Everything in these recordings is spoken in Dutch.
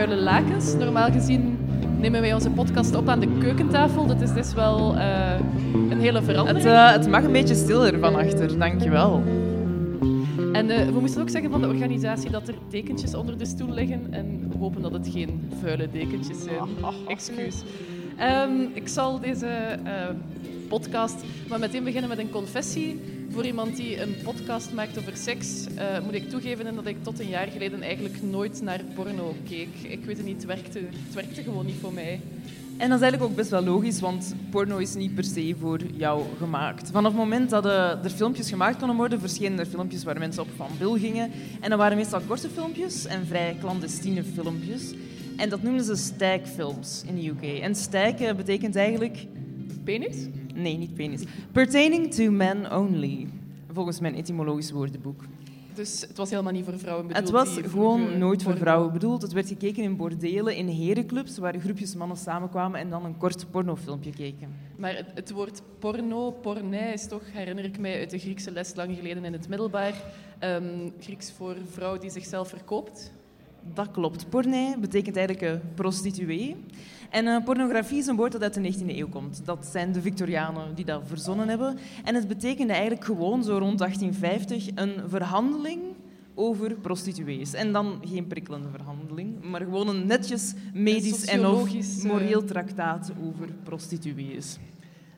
Vuile Lakens. Normaal gezien nemen wij onze podcast op aan de keukentafel. Dat is dus wel uh, een hele verandering. Het, uh, het, mag een beetje stiller van achter, dankjewel. En uh, we moesten ook zeggen van de organisatie dat er dekentjes onder de stoel liggen. En we hopen dat het geen vuile dekentjes zijn. Excuus. Um, ik zal deze podcast maar meteen beginnen met een confessie. Voor iemand die een podcast maakt over seks, uh, moet ik toegeven dat ik tot een jaar geleden eigenlijk nooit naar porno keek. Ik weet het niet, het werkte, het werkte gewoon niet voor mij. En dat is eigenlijk ook best wel logisch, want porno is niet per se voor jou gemaakt. Vanaf het moment dat er filmpjes gemaakt konden worden, verschenen er filmpjes waar mensen op van bil gingen. En dat waren meestal korte filmpjes en vrij clandestine filmpjes. En dat noemden ze stijkfilms in de UK. En stijken betekent eigenlijk... Penis? Nee, niet penis. Pertaining to men only, volgens mijn etymologisch woordenboek. Dus het was helemaal niet voor vrouwen bedoeld? Het was gewoon nooit voor vrouwen bedoeld. Het werd gekeken in bordelen, in herenclubs, waar groepjes mannen samenkwamen en dan een kort pornofilmpje keken. Maar het, het woord porno, pornei, is toch, herinner ik mij uit de Griekse les lang geleden in het middelbaar, um, Grieks voor vrouw die zichzelf verkoopt? Dat klopt. Pornei betekent eigenlijk een prostituee. En uh, pornografie is een woord dat uit de 19e eeuw komt. Dat zijn de Victorianen die dat verzonnen hebben. En het betekende eigenlijk gewoon zo rond 1850 een verhandeling over prostituees. En dan geen prikkelende verhandeling, maar gewoon een netjes medisch en of moreel traktaat over prostituees.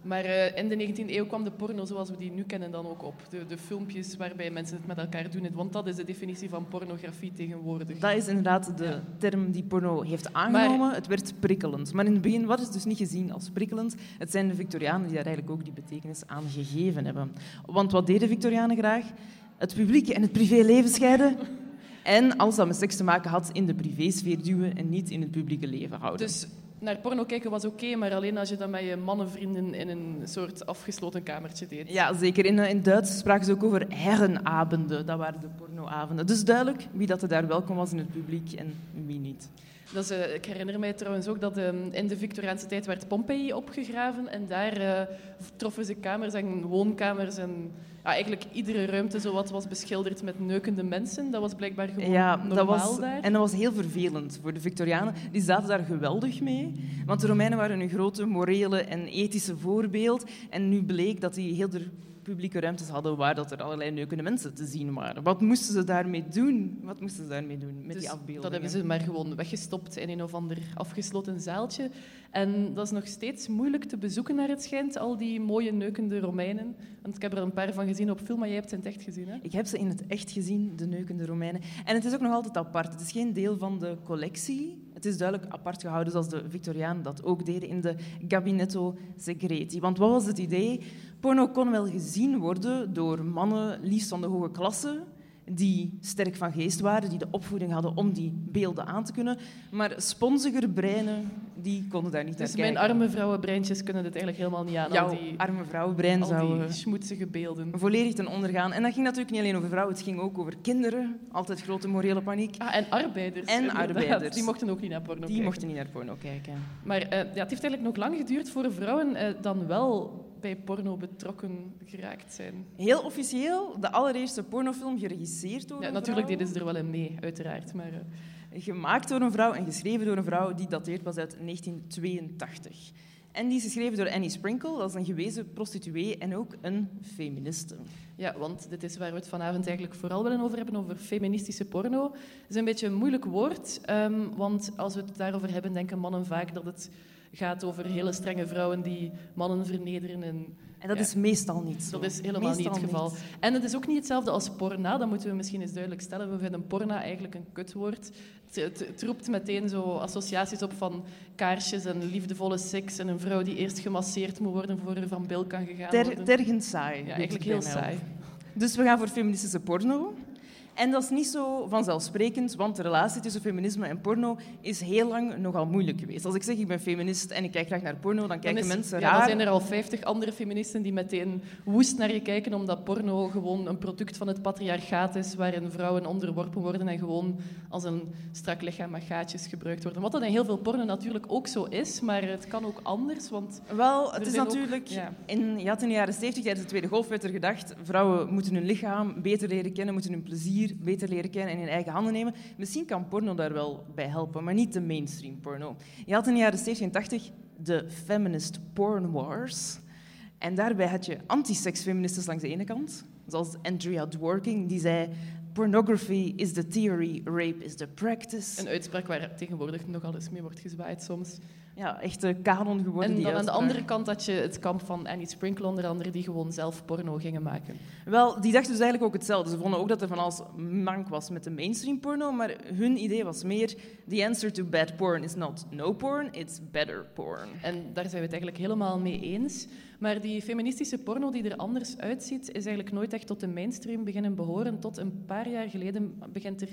Maar uh, in de 19e eeuw kwam de porno zoals we die nu kennen dan ook op. De, de, filmpjes waarbij mensen het met elkaar doen. Want dat is de definitie van pornografie tegenwoordig. Dat is inderdaad de term die porno heeft aangenomen. het werd prikkelend. Maar in het begin was het dus niet gezien als prikkelend. Het zijn de Victorianen die daar eigenlijk ook die betekenis aan gegeven hebben. Want wat deden Victorianen graag? Het publiek en het privéleven scheiden. En als dat met seks te maken had, in de privésfeer duwen en niet in het publieke leven houden. Dus naar porno kijken was oké, maar alleen als je dat met je mannenvrienden in een soort afgesloten kamertje deed. Ja, zeker. In, in Duits spraken ze ook over herrenabenden. Dat waren de pornoavonden. Dus duidelijk wie dat er daar welkom was in het publiek en wie niet. Dat is, uh, ik herinner mij trouwens ook dat um, in de Victoriaanse tijd werd Pompeii opgegraven en daar uh, troffen ze kamers en woonkamers en ja, eigenlijk iedere ruimte zowat was beschilderd met neukende mensen. Dat was blijkbaar gewoon ja, normaal dat was, daar. En dat was heel vervelend voor de Victorianen. Die zaten daar geweldig mee, want de Romeinen waren een grote morele en ethische voorbeeld. En nu bleek dat die heel de publieke ruimtes hadden waar dat er allerlei neukende mensen te zien waren. Wat moesten ze daarmee doen? Wat moesten ze daarmee doen met dus die afbeeldingen? Dat hebben ze maar gewoon weggestopt in een of ander afgesloten zaaltje. En dat is nog steeds moeilijk te bezoeken naar het schijnt, al die mooie neukende Romeinen. Want ik heb er een paar van gezien op film, maar jij hebt ze in het echt gezien, hè? Ik heb ze in het echt gezien, de neukende Romeinen. En het is ook nog altijd apart. Het is geen deel van de collectie. Het is duidelijk apart gehouden, zoals de Victorianen dat ook deden in de Gabinetto Segreti. Want wat was het idee? Porno kon wel gezien worden door mannen, liefst van de hoge klasse, die sterk van geest waren, die de opvoeding hadden om die beelden aan te kunnen. Maar sponsiger breinen, die konden daar niet dus naar kijken. Dus mijn arme vrouwenbreintjes kunnen dit eigenlijk helemaal niet aan. Jouw die, arme vrouwenbrein zou... die schmoetzige beelden. Volledig ten ondergaan. En dat ging natuurlijk niet alleen over vrouwen, het ging ook over kinderen. Altijd grote morele paniek. Ah, en arbeiders. En arbeiders. Die mochten ook niet naar porno die kijken. Die mochten niet naar porno kijken. Maar uh, ja, het heeft eigenlijk nog lang geduurd voor vrouwen uh, dan wel bij porno betrokken geraakt zijn. Heel officieel, de allereerste pornofilm geregisseerd door ja, een Natuurlijk vrouw. deden ze er wel in mee, uiteraard. Maar, uh... Gemaakt door een vrouw en geschreven door een vrouw die dateert pas uit 1982. En die is geschreven door Annie Sprinkle, dat is een gewezen prostituee en ook een feministe. Ja, want dit is waar we het vanavond eigenlijk vooral willen over hebben, over feministische porno. Het is een beetje een moeilijk woord, um, want als we het daarover hebben, denken mannen vaak dat het gaat over hele strenge vrouwen die mannen vernederen. En, en dat ja, is meestal niet zo. Dat is helemaal meestal niet het geval. Niet. En het is ook niet hetzelfde als porna, dat moeten we misschien eens duidelijk stellen. We vinden porna eigenlijk een kutwoord. Het, het, het roept meteen zo associaties op van kaarsjes en liefdevolle seks en een vrouw die eerst gemasseerd moet worden voor er van bil kan gegaan Ter, worden. Tergend saai. Ja, eigenlijk heel saai. Dus we gaan voor feministische porno. En dat is niet zo vanzelfsprekend, want de relatie tussen feminisme en porno is heel lang nogal moeilijk geweest. Als ik zeg ik ben feminist en ik kijk graag naar porno, dan kijken dan is, mensen ja, raar. Dan zijn er al vijftig andere feministen die meteen woest naar je kijken, omdat porno gewoon een product van het patriarchaat is, waarin vrouwen onderworpen worden en gewoon als een strak lichaam met gaatjes gebruikt worden. Wat dat in heel veel porno natuurlijk ook zo is, maar het kan ook anders, want... Wel, het is natuurlijk... Ook, ja. in, ja, in de jaren 70, tijdens de Tweede Golf, werd er gedacht, vrouwen moeten hun lichaam beter leren kennen, moeten hun plezier plezier beter leren kennen en in eigen handen nemen. Misschien kan porno daar wel bij helpen, maar niet de mainstream porno. Je had in de jaren 70 en 80 de feminist porn wars. En daarbij had je anti-seksfeministen langs de ene kant, zoals Andrea Dworkin, die zei Pornography is the theory, rape is the practice. Een uitspraak waar tegenwoordig nogal eens mee wordt gezwaaid soms. Ja, echt een kanon geworden. En dan aan de andere kant had je het kamp van Annie Sprinkle onder andere, die gewoon zelf porno gingen maken. Wel, die dachten dus eigenlijk ook hetzelfde. Ze vonden ook dat er van alles mank was met de mainstream porno, maar hun idee was meer: the answer to bad porn is not no porn, it's better porn. En daar zijn we het eigenlijk helemaal mee eens. Maar die feministische porno die er anders uitziet, is eigenlijk nooit echt tot de mainstream beginnen behoren. Tot een paar jaar geleden begint er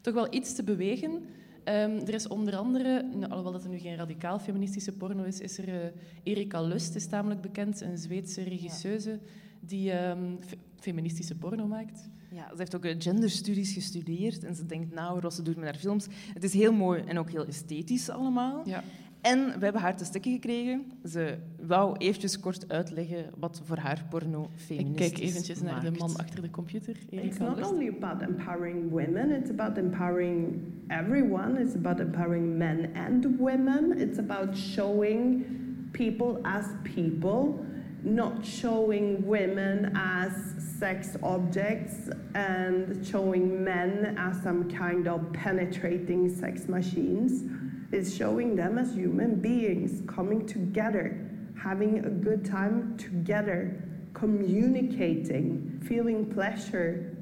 toch wel iets te bewegen. Ehm, er is onder andere, nou, alhoewel dat er nu geen radicaal feministische porno is, is er eh, Erika Lust, is tamelijk bekend, een Zweedse regisseuse die ehm, fe- feministische porno maakt. Ja, ze heeft ook eh, genderstudies gestudeerd en ze denkt na over wat ze doet met haar films. Het is heel mooi en ook heel esthetisch allemaal. Ja. En we hebben haar te stikken gekregen. Ze wou eventjes kort uitleggen wat voor haar porno Ik feministisch kijk eventjes naar de man achter de computer, It's not only about empowering women, it's about empowering everyone. It's about empowering men and women. It's about showing people as people, not showing women as sex objects and showing men as some kind of penetrating sex machines. It's showing them as human beings coming together, having a good time together, communicating, feeling pleasure,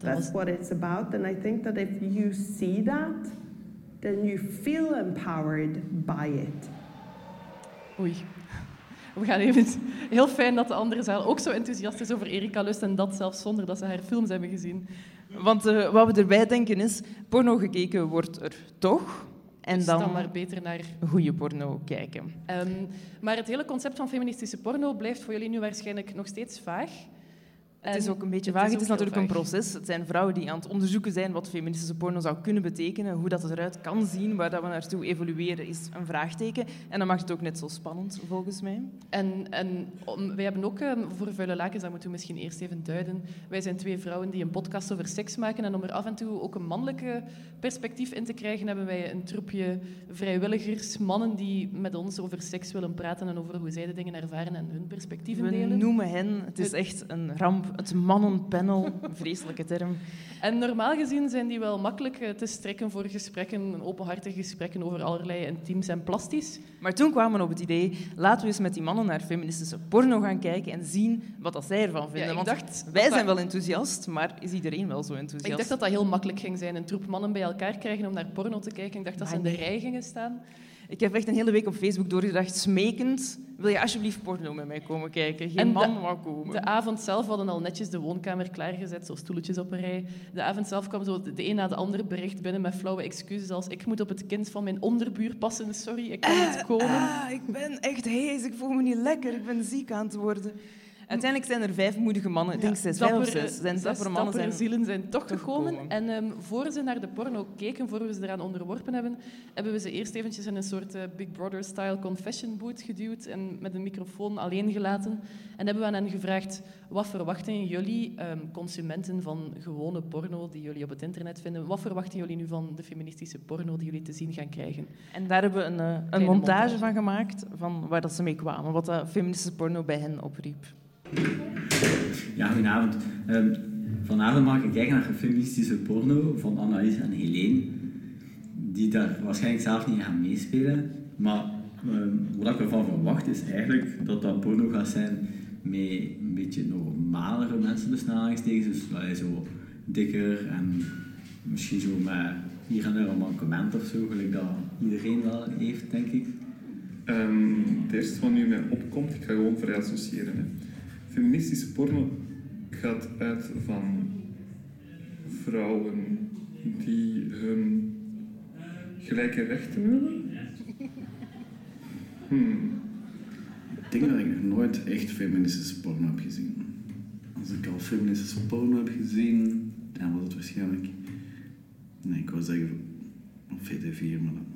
That's what it's about. And I think that if you see that, then you feel empowered by it. Oei. We gaan even... Heel fijn dat de andere zaal ook zo enthousiast is over Erika Lust en dat zelfs zonder dat ze haar films hebben gezien. Want eh, wat we erbij denken is, porno gekeken wordt er toch. En Dus dan, dan maar beter naar... goede porno kijken. Ehm, maar het hele concept van feministische porno blijft voor jullie nu waarschijnlijk nog steeds vaag. Het is ook een beetje het vaag. is Het is natuurlijk een proces. Het zijn vrouwen die aan het onderzoeken zijn wat feministische porno zou kunnen betekenen. Hoe dat eruit kan zien, waar dat we naartoe evolueren, is een vraagteken. En dat maakt het ook net zo spannend, volgens mij. En, en om- wij hebben ook ehm, voor Vuile Lakens, dat moeten we misschien eerst even duiden. Wij zijn twee vrouwen die een podcast over seks maken. En om er af en toe ook een mannelijke perspectief in te krijgen, hebben wij een troepje vrijwilligers, mannen die met ons over seks willen praten en over hoe zij de dingen ervaren en hun perspectieven We delen. noemen hen, het is echt een ramp, het mannenpanel, vreselijke term. En normaal gezien zijn die wel makkelijk eh, te strekken voor gesprekken, openhartige gesprekken over allerlei intiems en plastisch. Maar toen kwamen we op het idee, laten we eens met die mannen naar feministische porno gaan kijken en zien wat dat zij ervan vinden. ik Want dacht wij dat zijn wel enthousiast, maar is iedereen wel zo enthousiast? Ik dacht dat dat heel makkelijk ging zijn. Een troep mannen bij elkaar krijgen om naar porno te kijken. Ik dacht dat ze in Maar de rij gingen staan. Ik heb echt een hele week op Facebook doorgedacht, smekend, wil je alsjeblieft porno met mij komen kijken? Geen En man wou komen. De avond zelf hadden al netjes de woonkamer klaargezet, zo stoeltjes op een rij. De avond zelf kwam zo de een na de andere bericht binnen met flauwe excuses als ik moet op het kind van mijn onderbuur passen, sorry, ik kan niet komen. Ah, ik ben echt hees, ik voel me niet lekker, ik ben ziek aan het worden. Uiteindelijk zijn er vijf moedige mannen, ik denk zes, vijf of zes. Zijn zes dappere mannen zijn... zielen zijn toch toch gekomen. gekomen. En ehm, voor ze naar de porno keken, voor we ze eraan onderworpen hebben, hebben we ze eerst eventjes in een soort eh, Big Brother-style confession booth geduwd en met een microfoon alleen gelaten. En hebben we aan hen gevraagd, wat verwachten jullie, ehm, consumenten van gewone porno die jullie op het internet vinden, wat verwachten jullie nu van de feministische porno die jullie te zien gaan krijgen? En daar hebben we een, eh, een montage, montage. van gemaakt, van waar dat ze mee kwamen, wat dat feministische porno bij hen opriep. Ja, goedenavond. Ehm, vanavond mag ik kijken naar een feministische porno van Anaïs en Helene, die daar waarschijnlijk zelf niet gaan meespelen. Maar ehm, wat ik ervan verwacht is eigenlijk dat dat porno gaat zijn met een beetje normalere mensen, aanhalingstekens. Dus allee, zo dikker en misschien zo met hier en daar een mankement of zo, gelijk dat iedereen wel heeft, denk ik. Ehm, het eerste wat nu mij opkomt, ik ga gewoon vrij associëren. Hè. Feministische porno gaat uit van vrouwen die hun gelijke rechten willen. Hmm. Ik denk dat ik nog nooit echt feministische porno heb gezien. Als ik al feministische porno heb gezien, dan was het waarschijnlijk... Nee, ik wou zeggen op VT4, maar dan...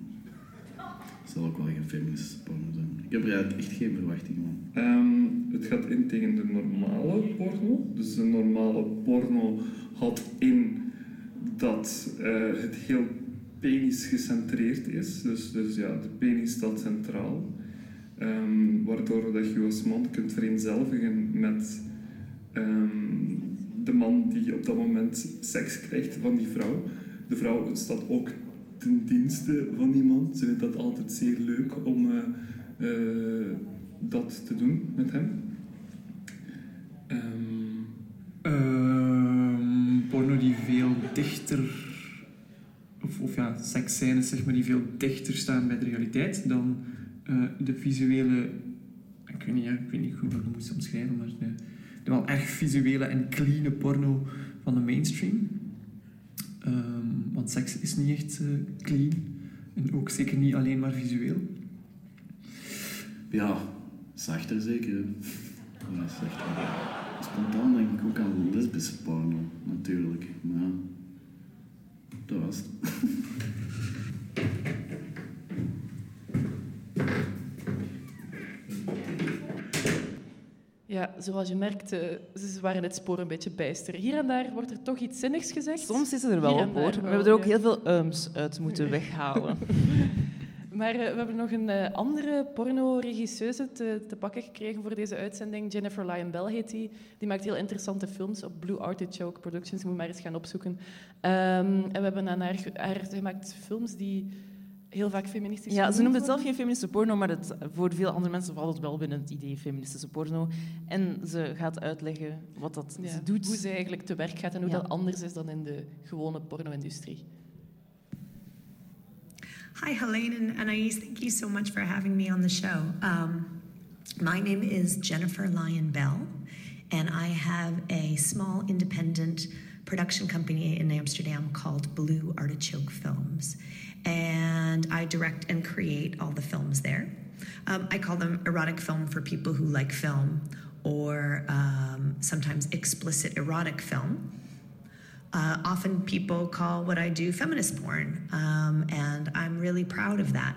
zal ook wel geen feministische porno zijn. Ik heb er echt geen verwachting van. Ehm, het gaat in tegen de normale porno. Dus de normale porno had in dat eh, het heel penis gecentreerd is. Dus, dus ja, de penis staat centraal. Ehm, waardoor dat je als man kunt vereenzelvigen met ehm, de man die op dat moment seks krijgt van die vrouw. De vrouw staat ook ten dienste van die man. Ze vindt dat altijd zeer leuk om eh, eh, dat te doen met hem. Ehm, Ehm, porno die veel dichter, of, of ja, seksscènes zeg maar, die veel dichter staan bij de realiteit dan eh, de visuele, ik weet niet, ja, ik weet niet hoe het moet omschrijven, maar de, de wel echt visuele en clean porno van de mainstream. Ehm, want seks is niet echt eh, clean en ook zeker niet alleen maar visueel. Ja, zachter zeker. Ja, zachter. Spontaan denk ik ook aan lesbische porno, natuurlijk. Maar dat was het. Ja, zoals je merkt, eh, ze waren het spoor een beetje bijster. Hier en daar wordt er toch iets zinnigs gezegd. Soms is het er wel op hoor. We hebben er ook ja. heel veel ums uit moeten weghalen. Maar eh, we hebben nog een eh, andere porno-regisseuse te, te pakken gekregen voor deze uitzending. Jennifer Lyon Bell heet die. Die maakt heel interessante films op Blue Artichoke Productions. Je moet maar eens gaan opzoeken. Ehm, en we hebben aan haar, haar ze maakt films die heel vaak feministisch Ja, ze noemt het zelf geen feministische porno, maar het, voor veel andere mensen valt het wel binnen het idee feministische porno. En ze gaat uitleggen wat dat Ja, ze doet. Hoe ze eigenlijk te werk gaat en hoe Ja. dat anders is dan in de gewone porno-industrie. Hi, Helene and Anais. Thank you so much for having me on the show. Um, my name is Jennifer Lyon Bell, and I have a small independent production company in Amsterdam called Blue Artichoke Films. And I direct and create all the films there. Um, I call them erotic film for people who like film, or um, sometimes explicit erotic film. Uh, often people call what I do feminist porn, um, and I'm really proud of that.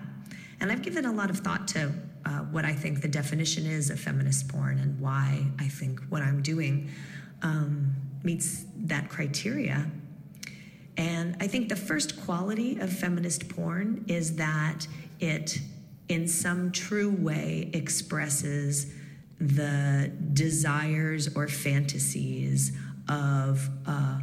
And I've given a lot of thought to uh, what I think the definition is of feminist porn and why I think what I'm doing um, meets that criteria. And I think the first quality of feminist porn is that it, in some true way, expresses the desires or fantasies of uh,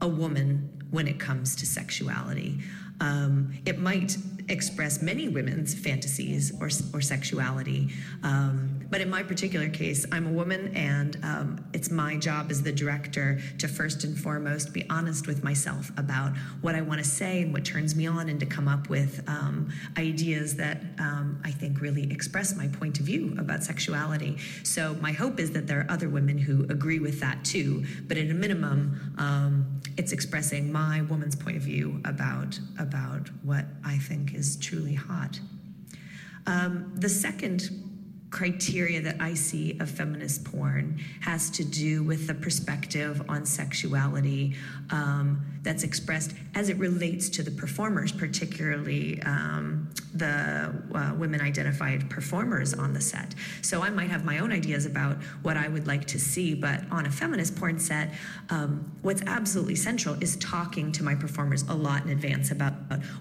a woman when it comes to sexuality. Um, it might express many women's fantasies or, or sexuality. Um, but in my particular case, I'm a woman, and um, it's my job as the director to first and foremost be honest with myself about what I want to say and what turns me on, and to come up with um, ideas that um, I think really express my point of view about sexuality. So my hope is that there are other women who agree with that too. But at a minimum, um, it's expressing my woman's point of view about about what I think is truly hot. Um, the second criteria that I see of feminist porn has to do with the perspective on sexuality um, that's expressed as it relates to the performers, particularly um, the uh, women identified performers on the set. So I might have my own ideas about what I would like to see, but on a feminist porn set, um, what's absolutely central is talking to my performers a lot in advance about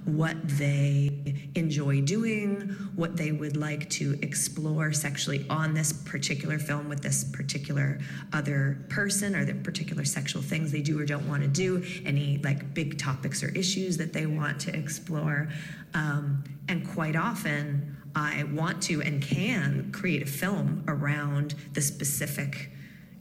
what they enjoy doing, what they would like to explore sexually on this particular film with this particular other person, or the particular sexual things they do or don't want to do, any like big topics or issues that they want to explore. Um, and quite often, I want to and can create a film around the specific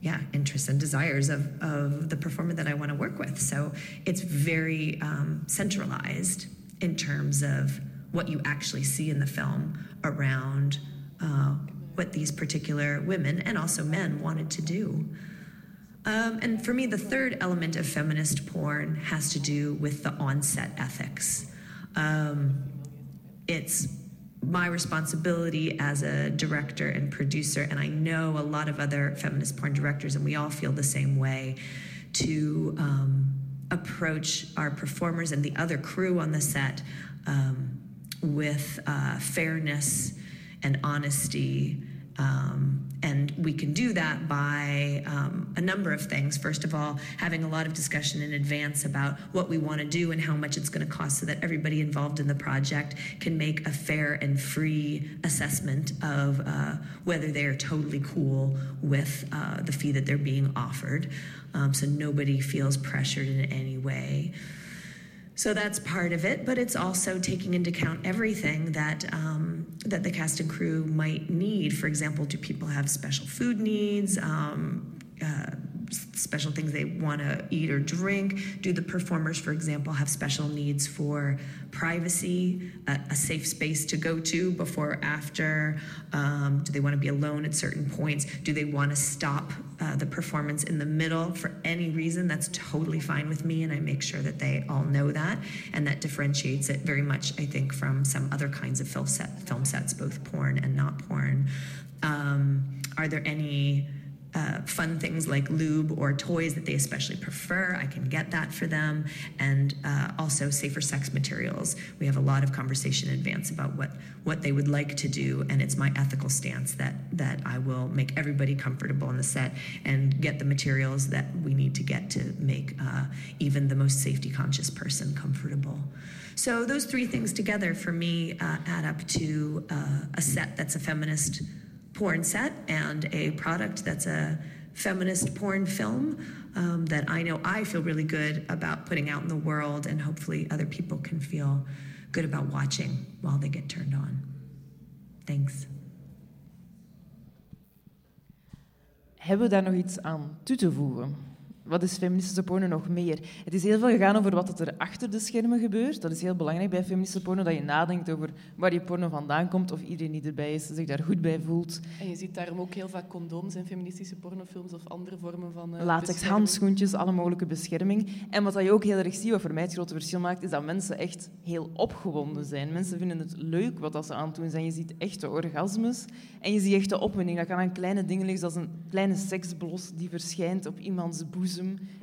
yeah, interests and desires of, of the performer that I want to work with. So it's very um, centralized in terms of what you actually see in the film around uh, what these particular women and also men wanted to do. Um, and for me, the third element of feminist porn has to do with the onset ethics. Um, it's my responsibility as a director and producer, and I know a lot of other feminist porn directors, and we all feel the same way, to um, approach our performers and the other crew on the set um, with uh, fairness and honesty. Um, and we can do that by um, a number of things. First of all, having a lot of discussion in advance about what we want to do and how much it's going to cost so that everybody involved in the project can make a fair and free assessment of uh, whether they're totally cool with uh, the fee that they're being offered. Um, so nobody feels pressured in any way. So that's part of it, but it's also taking into account everything that um, that the cast and crew might need. For example, do people have special food needs? Um, uh, special things they want to eat or drink? Do the performers, for example, have special needs for privacy, a, a safe space to go to before or after? Um, do they want to be alone at certain points? Do they want to stop uh, the performance in the middle for any reason? That's totally fine with me, and I make sure that they all know that, and that differentiates it very much, I think, from some other kinds of film set film sets, both porn and not porn. Um, are there any uh, fun things like lube or toys that they especially prefer. I can get that for them. And uh, also safer sex materials. We have a lot of conversation in advance about what, what they would like to do. And it's my ethical stance that, that I will make everybody comfortable on the set and get the materials that we need to get to make uh, even the most safety conscious person comfortable. So those three things together for me uh, add up to uh, a set that's a feminist porn set and a product that's a feminist porn film um, that I know I feel really good about putting out in the world, and hopefully other people can feel good about watching while they get turned on. Thanks. Hebben we daar nog iets aan toe te voegen? Wat is feministische porno nog meer? Het is heel veel gegaan over wat er achter de schermen gebeurt. Dat is heel belangrijk bij feministische porno, dat je nadenkt over waar je porno vandaan komt, of iedereen die erbij is zich daar goed bij voelt. En je ziet daarom ook heel vaak condooms in feministische pornofilms of andere vormen van uh, Latex, handschoentjes, alle mogelijke bescherming. En wat je ook heel erg ziet, wat voor mij het grote verschil maakt, is dat mensen echt heel opgewonden zijn. Mensen vinden het leuk wat dat ze aan het doen zijn. Je ziet echte orgasmes en je ziet echte opwinding. Dat kan aan kleine dingen liggen, zoals een kleine seksblos die verschijnt op iemands boezem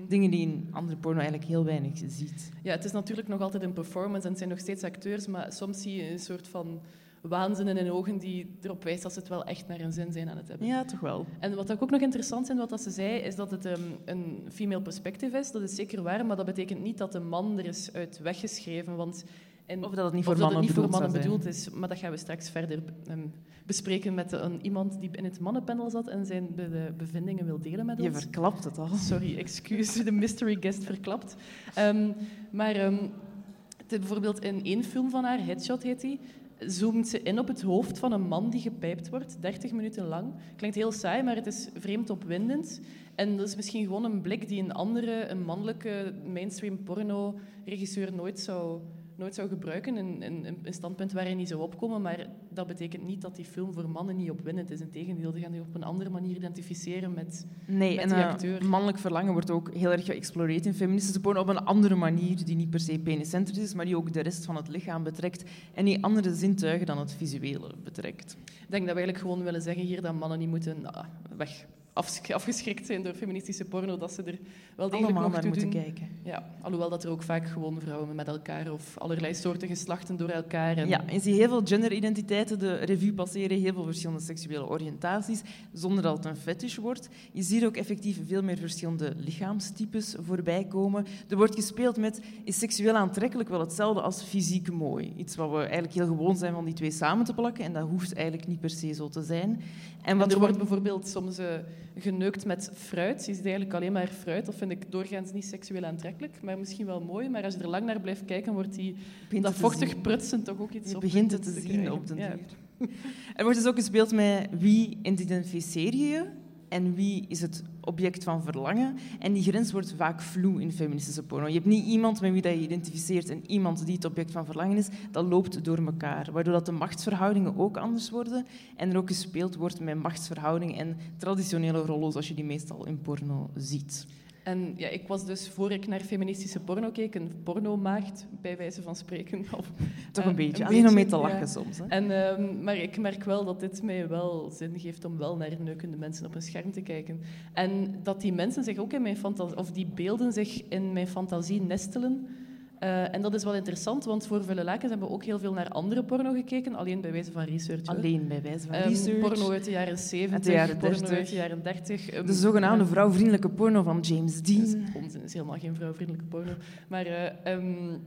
Dingen die in andere porno eigenlijk heel weinig ziet. Ja, het is natuurlijk nog altijd een performance en het zijn nog steeds acteurs, maar soms zie je een soort van waanzin in hun ogen die erop wijst dat ze het wel echt naar hun zin zijn aan het hebben. Ja, toch wel. En wat ook nog interessant is, wat ze zei, is dat het um, een female perspective is. Dat is zeker waar, maar dat betekent niet dat de man er is uit weggeschreven. Want en of dat het niet voor mannen, niet bedoeld, voor mannen bedoeld is. Maar dat gaan we straks verder um, bespreken met een, iemand die in het mannenpanel zat en zijn be bevindingen wil delen met ons. Je verklapt het al. Sorry, excuus, de mystery guest verklapt. Um, maar um, te, bijvoorbeeld in één film van haar, Headshot heet die, zoomt ze in op het hoofd van een man die gepijpt wordt, 30 minuten lang. Klinkt heel saai, maar het is vreemd opwindend. En dat is misschien gewoon een blik die een andere, een mannelijke mainstream porno-regisseur nooit zou nooit zou gebruiken. Een, een, een standpunt waar hij niet zou opkomen. Maar dat betekent niet dat die film voor mannen niet opwindend is. Integendeel, die gaan die op een andere manier identificeren met, nee, met en, die uh, acteur. mannelijk verlangen wordt ook heel erg geëxploreerd in feministische porno op een andere manier, die niet per se peniscentrisch is, maar die ook de rest van het lichaam betrekt en die andere zintuigen dan het visuele betrekt. Ik denk dat we eigenlijk gewoon willen zeggen hier dat mannen niet moeten uh, weg afgeschrikt zijn door feministische porno, dat ze er wel degelijk Allemaal nog toe moeten doen. kijken. Ja, alhoewel dat er ook vaak gewoon vrouwen met elkaar of allerlei soorten geslachten door elkaar. En... Ja, je ziet heel veel genderidentiteiten de revue passeren, heel veel verschillende seksuele oriëntaties, zonder dat het een fetish wordt. Je ziet ook effectief veel meer verschillende lichaamstypes voorbij komen. Er wordt gespeeld met, is seksueel aantrekkelijk wel hetzelfde als fysiek mooi? Iets wat we eigenlijk heel gewoon zijn van die twee samen te plakken, en dat hoeft eigenlijk niet per se zo te zijn. En, wat er wordt bijvoorbeeld soms uh, geneukt met fruit. Je ziet eigenlijk alleen maar fruit. Dat vind ik doorgaans niet seksueel aantrekkelijk, maar misschien wel mooi. Maar als je er lang naar blijft kijken, wordt die, dat vochtig zien. prutsen toch ook iets Je op begint het te, te zien op den Ja. duur. Er wordt dus ook gespeeld met wie identificeer je je en wie is het object van verlangen. En die grens wordt vaak vloe in feministische porno. Je hebt niet iemand met wie dat je identificeert en iemand die het object van verlangen is. Dat loopt door elkaar, waardoor dat de machtsverhoudingen ook anders worden en er ook gespeeld wordt met machtsverhoudingen en traditionele rollen zoals je die meestal in porno ziet. En ja, ik was dus, voor ik naar feministische porno keek, een pornomaagd, bij wijze van spreken. Of, Toch eh, een beetje, alleen om mee te lachen ja. soms. Hè? En, ehm, maar ik merk wel dat dit mij wel zin geeft om wel naar neukende mensen op een scherm te kijken. En dat die mensen zich ook in mijn fantasie, of die beelden zich in mijn fantasie nestelen. Eh, en dat is wel interessant, want voor Vuile Lakens hebben we ook heel veel naar andere porno gekeken, alleen bij wijze van research. Alleen bij wijze van Ehm, research. porno uit de jaren 70, Uit de jaren porno 30. uit de jaren 30. ehm, De zogenaamde vrouwvriendelijke porno van James Dat is Dean. onzin, is helemaal geen vrouwvriendelijke porno. Maar eh, ehm,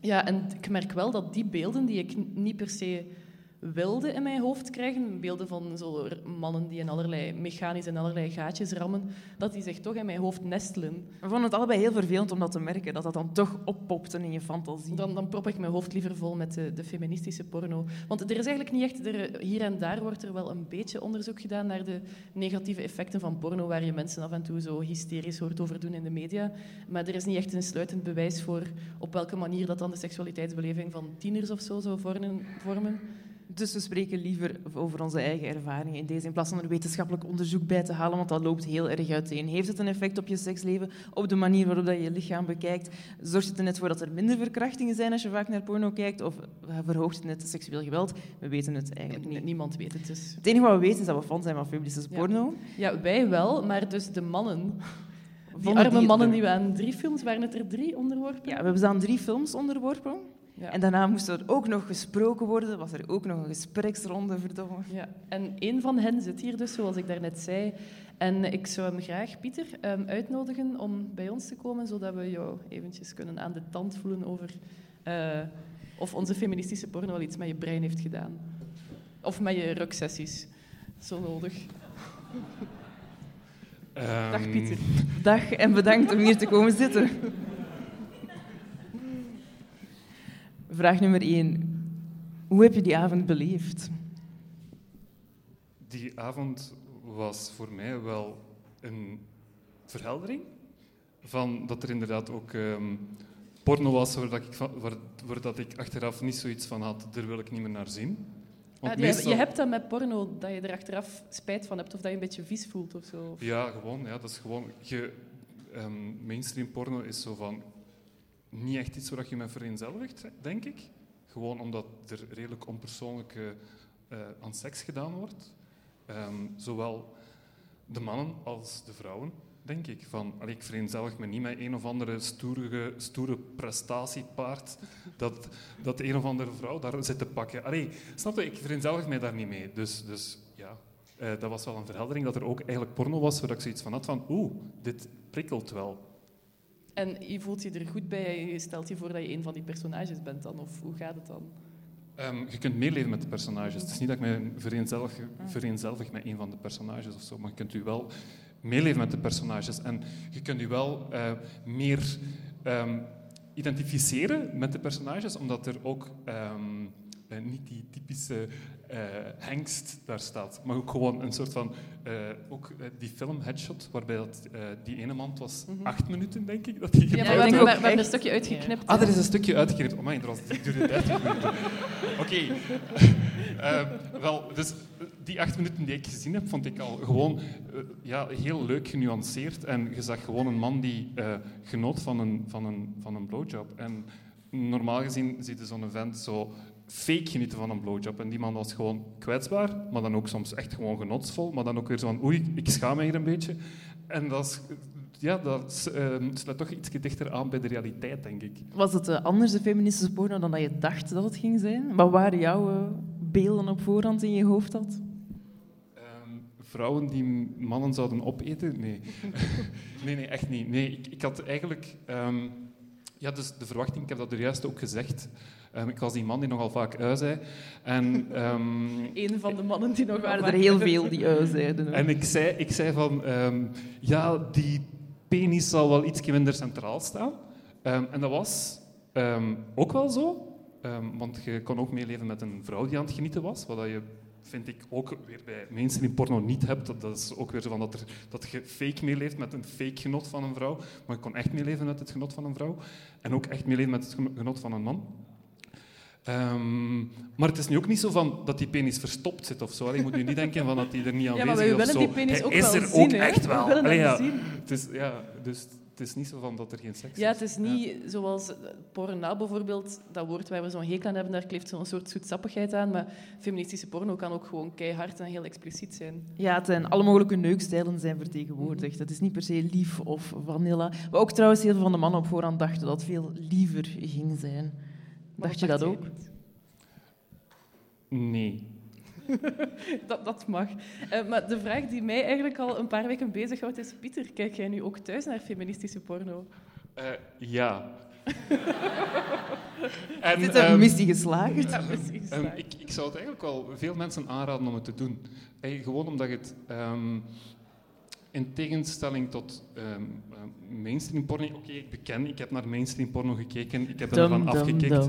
ja, en ik merk wel dat die beelden die ik niet per se wilde in mijn hoofd krijgen, beelden van zo mannen die in allerlei mechanisch in allerlei gaatjes rammen, dat die zich toch in mijn hoofd nestelen. We vonden het allebei heel vervelend om dat te merken, dat dat dan toch oppopte in je fantasie. Dan, dan prop ik mijn hoofd liever vol met de, de feministische porno. Want er is eigenlijk niet echt... Er, hier en daar wordt er wel een beetje onderzoek gedaan naar de negatieve effecten van porno, waar je mensen af en toe zo hysterisch hoort over doen in de media. Maar er is niet echt een sluitend bewijs voor op welke manier dat dan de seksualiteitsbeleving van tieners of zo zou vormen. Dus we spreken liever over onze eigen ervaringen in deze, in plaats van er wetenschappelijk onderzoek bij te halen, want dat loopt heel erg uiteen. Heeft het een effect op je seksleven, op de manier waarop dat je je lichaam bekijkt? Zorgt het er net voor dat er minder verkrachtingen zijn als je vaak naar porno kijkt? Of verhoogt het net seksueel geweld? We weten het eigenlijk niet. Niemand weet het dus. Het enige wat we weten is dat we fan zijn van feministische porno. Ja, wij wel, maar dus de mannen... Die arme mannen die we aan drie films... Waren het er drie onderworpen? Ja, we hebben ze aan drie films onderworpen. Ja. En daarna moest er ook nog gesproken worden, was er ook nog een gespreksronde, verdomme. Ja, en een van hen zit hier dus, zoals ik daarnet zei. En ik zou hem graag, Pieter, ehm, uitnodigen om bij ons te komen, zodat we jou eventjes kunnen aan de tand voelen over eh, of onze feministische porno wel iets met je brein heeft gedaan. Of met je ruksessies. Zo nodig. Dag Ehm, Pieter. Dag en bedankt om hier te komen zitten. Vraag nummer één. Hoe heb je die avond beleefd? Die avond was voor mij wel een verheldering. Van dat er inderdaad ook ehm, porno was waar, dat ik, waar, waar dat ik achteraf niet zoiets van had, daar wil ik niet meer naar zien. Want Ah, je, meestal- je hebt dat met porno, dat je er achteraf spijt van hebt of dat je een beetje vies voelt of zo. Of- Ja, gewoon. Ja, dat is gewoon je, ehm, mainstream porno is zo van niet echt iets waar je met vereenzelvigt, denk ik. Gewoon omdat er redelijk onpersoonlijk eh, eh, aan seks gedaan wordt. Ehm, zowel de mannen als de vrouwen, denk ik. Van, allee, ik vereenzelvig me niet met een of andere stoere, stoere prestatiepaard dat, dat een of andere vrouw daar zit te pakken. Allee, snap je? Ik vereenzelvig mij daar niet mee. Dus, dus ja, eh, dat was wel een verheldering dat er ook eigenlijk porno was waar ik zoiets van had van oeh, dit prikkelt wel. En je voelt je er goed bij, je stelt je voor dat je een van die personages bent dan, of hoe gaat het dan? Ehm, je kunt meeleven met de personages. Het is niet dat ik me vereenzelvig, vereenzelvig met een van de personages of zo, maar je kunt u wel meeleven met de personages. En je kunt u wel eh, meer ehm, identificeren met de personages, omdat er ook ehm, eh, niet die typische eh, hengst daar staat, maar ook gewoon een soort van... eh, ook die film Headshot, waarbij dat, die ene man, was acht minuten, denk ik, dat hij Mhm. Ja, maar we, hebben- een stukje uitgeknipt. Ah, er is een stukje uitgeknipt. Oh mijn, was die duurde 30 minuten. Oké. Wel, dus die acht minuten die ik gezien heb, vond ik al gewoon ja, heel leuk genuanceerd. En je zag gewoon een man die genoot van een, van, een, van een blowjob. En normaal gezien ziet zo'n vent zo fake genieten van een blowjob. En die man was gewoon kwetsbaar, maar dan ook soms echt gewoon genotsvol. Maar dan ook weer zo van, oei, ik schaam me hier een beetje. En dat is... Ja, dat eh, sluit toch iets dichter aan bij de realiteit, denk ik. Was het eh, anders, de feministische porno, dan dat je dacht dat het ging zijn? Wat waren jouw eh, beelden op voorhand in je hoofd had? Ehm, vrouwen die mannen zouden opeten? Nee. nee, nee, echt niet. Nee, ik, ik had eigenlijk... ehm, ja, dus de verwachting, ik heb dat er juist ook gezegd. Ehm, ik was die man die nogal vaak ui zei. En, ehm, Een van de mannen die nog Er waren er heel veel die ui zeiden. en ik zei, ik zei van... ehm, ja, die penis zal wel iets minder centraal staan. Ehm, en dat was ehm, ook wel zo. Ehm, want je kon ook meeleven met een vrouw die aan het genieten was. Wat dat je, vind ik, ook weer bij mainstream porno niet hebt. Dat, dat is ook weer zo van dat, er, dat je fake meeleeft met een fake genot van een vrouw. Maar je kon echt meeleven met het genot van een vrouw. En ook echt meeleven met het genot van een man. Ehm, maar het is nu ook niet zo van dat die penis verstopt zit of zo. Allee, Je moet nu niet denken van dat die er niet Ja, aanwezig maar we is willen die penis Hij ook is wel er zien, ook echt We wel. willen Allee, hem ja. zien. Het is, ja, dus het is niet zo van dat er geen seks is. Ja, het is niet zoals porno bijvoorbeeld, dat woord waar we zo'n hekel aan hebben, daar kleeft zo'n soort zoetsappigheid aan. Maar feministische porno kan ook gewoon keihard en heel expliciet zijn. Ja, het zijn alle mogelijke neukstijlen zijn vertegenwoordigd. Het is niet per se lief of vanilla. Wat ook trouwens heel veel van de mannen op voorhand dachten dat het veel liever ging zijn. Dacht je dat ook? Nee. Dat, dat mag. Eh, maar de vraag die mij eigenlijk al een paar weken bezighoudt is... Pieter, kijk jij nu ook thuis naar feministische porno? Eh, ja. en, Is dit een ehm, missie geslaagd? Ja, Ehm, ik, ik zou het eigenlijk wel veel mensen aanraden om het te doen. Eh, gewoon omdat je het, ehm, in tegenstelling tot ehm, mainstream porno, oké, ik beken, ik heb naar mainstream porno gekeken, ik heb Dum, ervan afgekikt.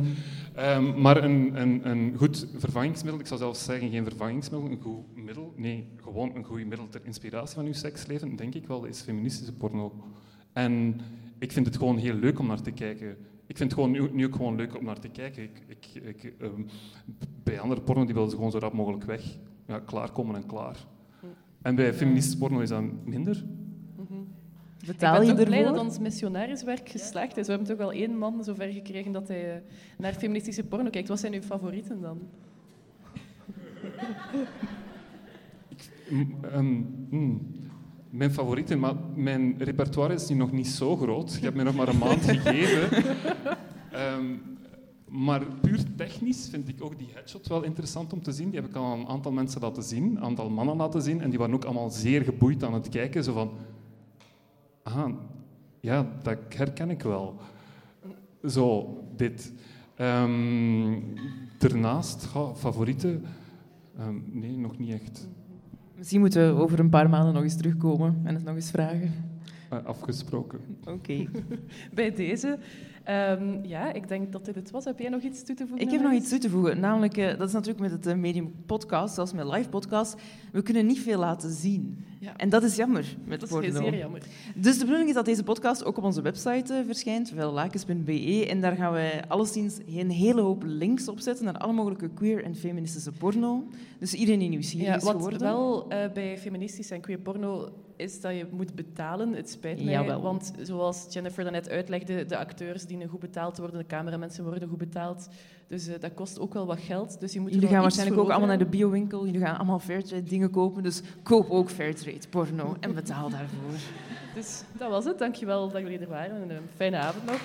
Ehm, maar een, een, een goed vervangingsmiddel, ik zou zelfs zeggen geen vervangingsmiddel, een goed middel, nee, gewoon een goed middel ter inspiratie van uw seksleven, denk ik wel, is feministische porno. En ik vind het gewoon heel leuk om naar te kijken. Ik vind het gewoon nu, nu ook gewoon leuk om naar te kijken. Ik, ik, ik, ehm, bij andere porno die willen ze gewoon zo rap mogelijk weg. Ja, klaarkomen en klaar. En bij feministische porno is dat minder. Betaal ik je ben toch blij dat ons missionariswerk geslaagd is. We hebben toch al één man zover gekregen dat hij eh, naar feministische porno kijkt. Wat zijn uw favorieten dan? M- ehm, hmm. Mijn favorieten, maar mijn repertoire is nu nog niet zo groot. Je hebt mij nog maar een maand gegeven. Ehm, maar puur technisch vind ik ook die headshot wel interessant om te zien. Die heb ik al aan een aantal mensen laten zien, een aantal mannen laten zien. En die waren ook allemaal zeer geboeid aan het kijken. Zo van, ah, ja, dat herken ik wel. Zo, dit. Ehm, daarnaast, favorieten? Ehm, nee, nog niet echt. Misschien moeten we over een paar maanden nog eens terugkomen en het nog eens vragen. Eh, afgesproken. Oké. Bij deze. Ehm, ja, ik denk dat dit het was. Heb jij nog iets toe te voegen? Ik heb nog iets toe te voegen. Namelijk, eh, dat is natuurlijk met het eh, medium podcast, zoals met live podcast. We kunnen niet veel laten zien. Ja. En dat is jammer met Dat is zeer jammer. Dus de bedoeling is dat deze podcast ook op onze website eh, verschijnt, vellakens.be. En daar gaan wij alleszins een hele hoop links op zetten naar alle mogelijke queer en feministische porno. Dus iedereen die nieuwsgierig Ja, is wat geworden... wel eh, bij feministisch en queer porno is dat je moet betalen. Het spijt mij, Jawel. want zoals Jennifer daarnet uitlegde, de acteurs dienen goed betaald te worden, de cameramensen worden goed betaald. Dus eh, dat kost ook wel wat geld. Dus je moet Jullie gaan waarschijnlijk ook allemaal naar de biowinkel. Jullie gaan allemaal Fairtrade dingen kopen. Dus koop ook Fairtrade porno en betaal daarvoor. Dus dat was het. Dankjewel dat jullie er waren en een fijne avond nog.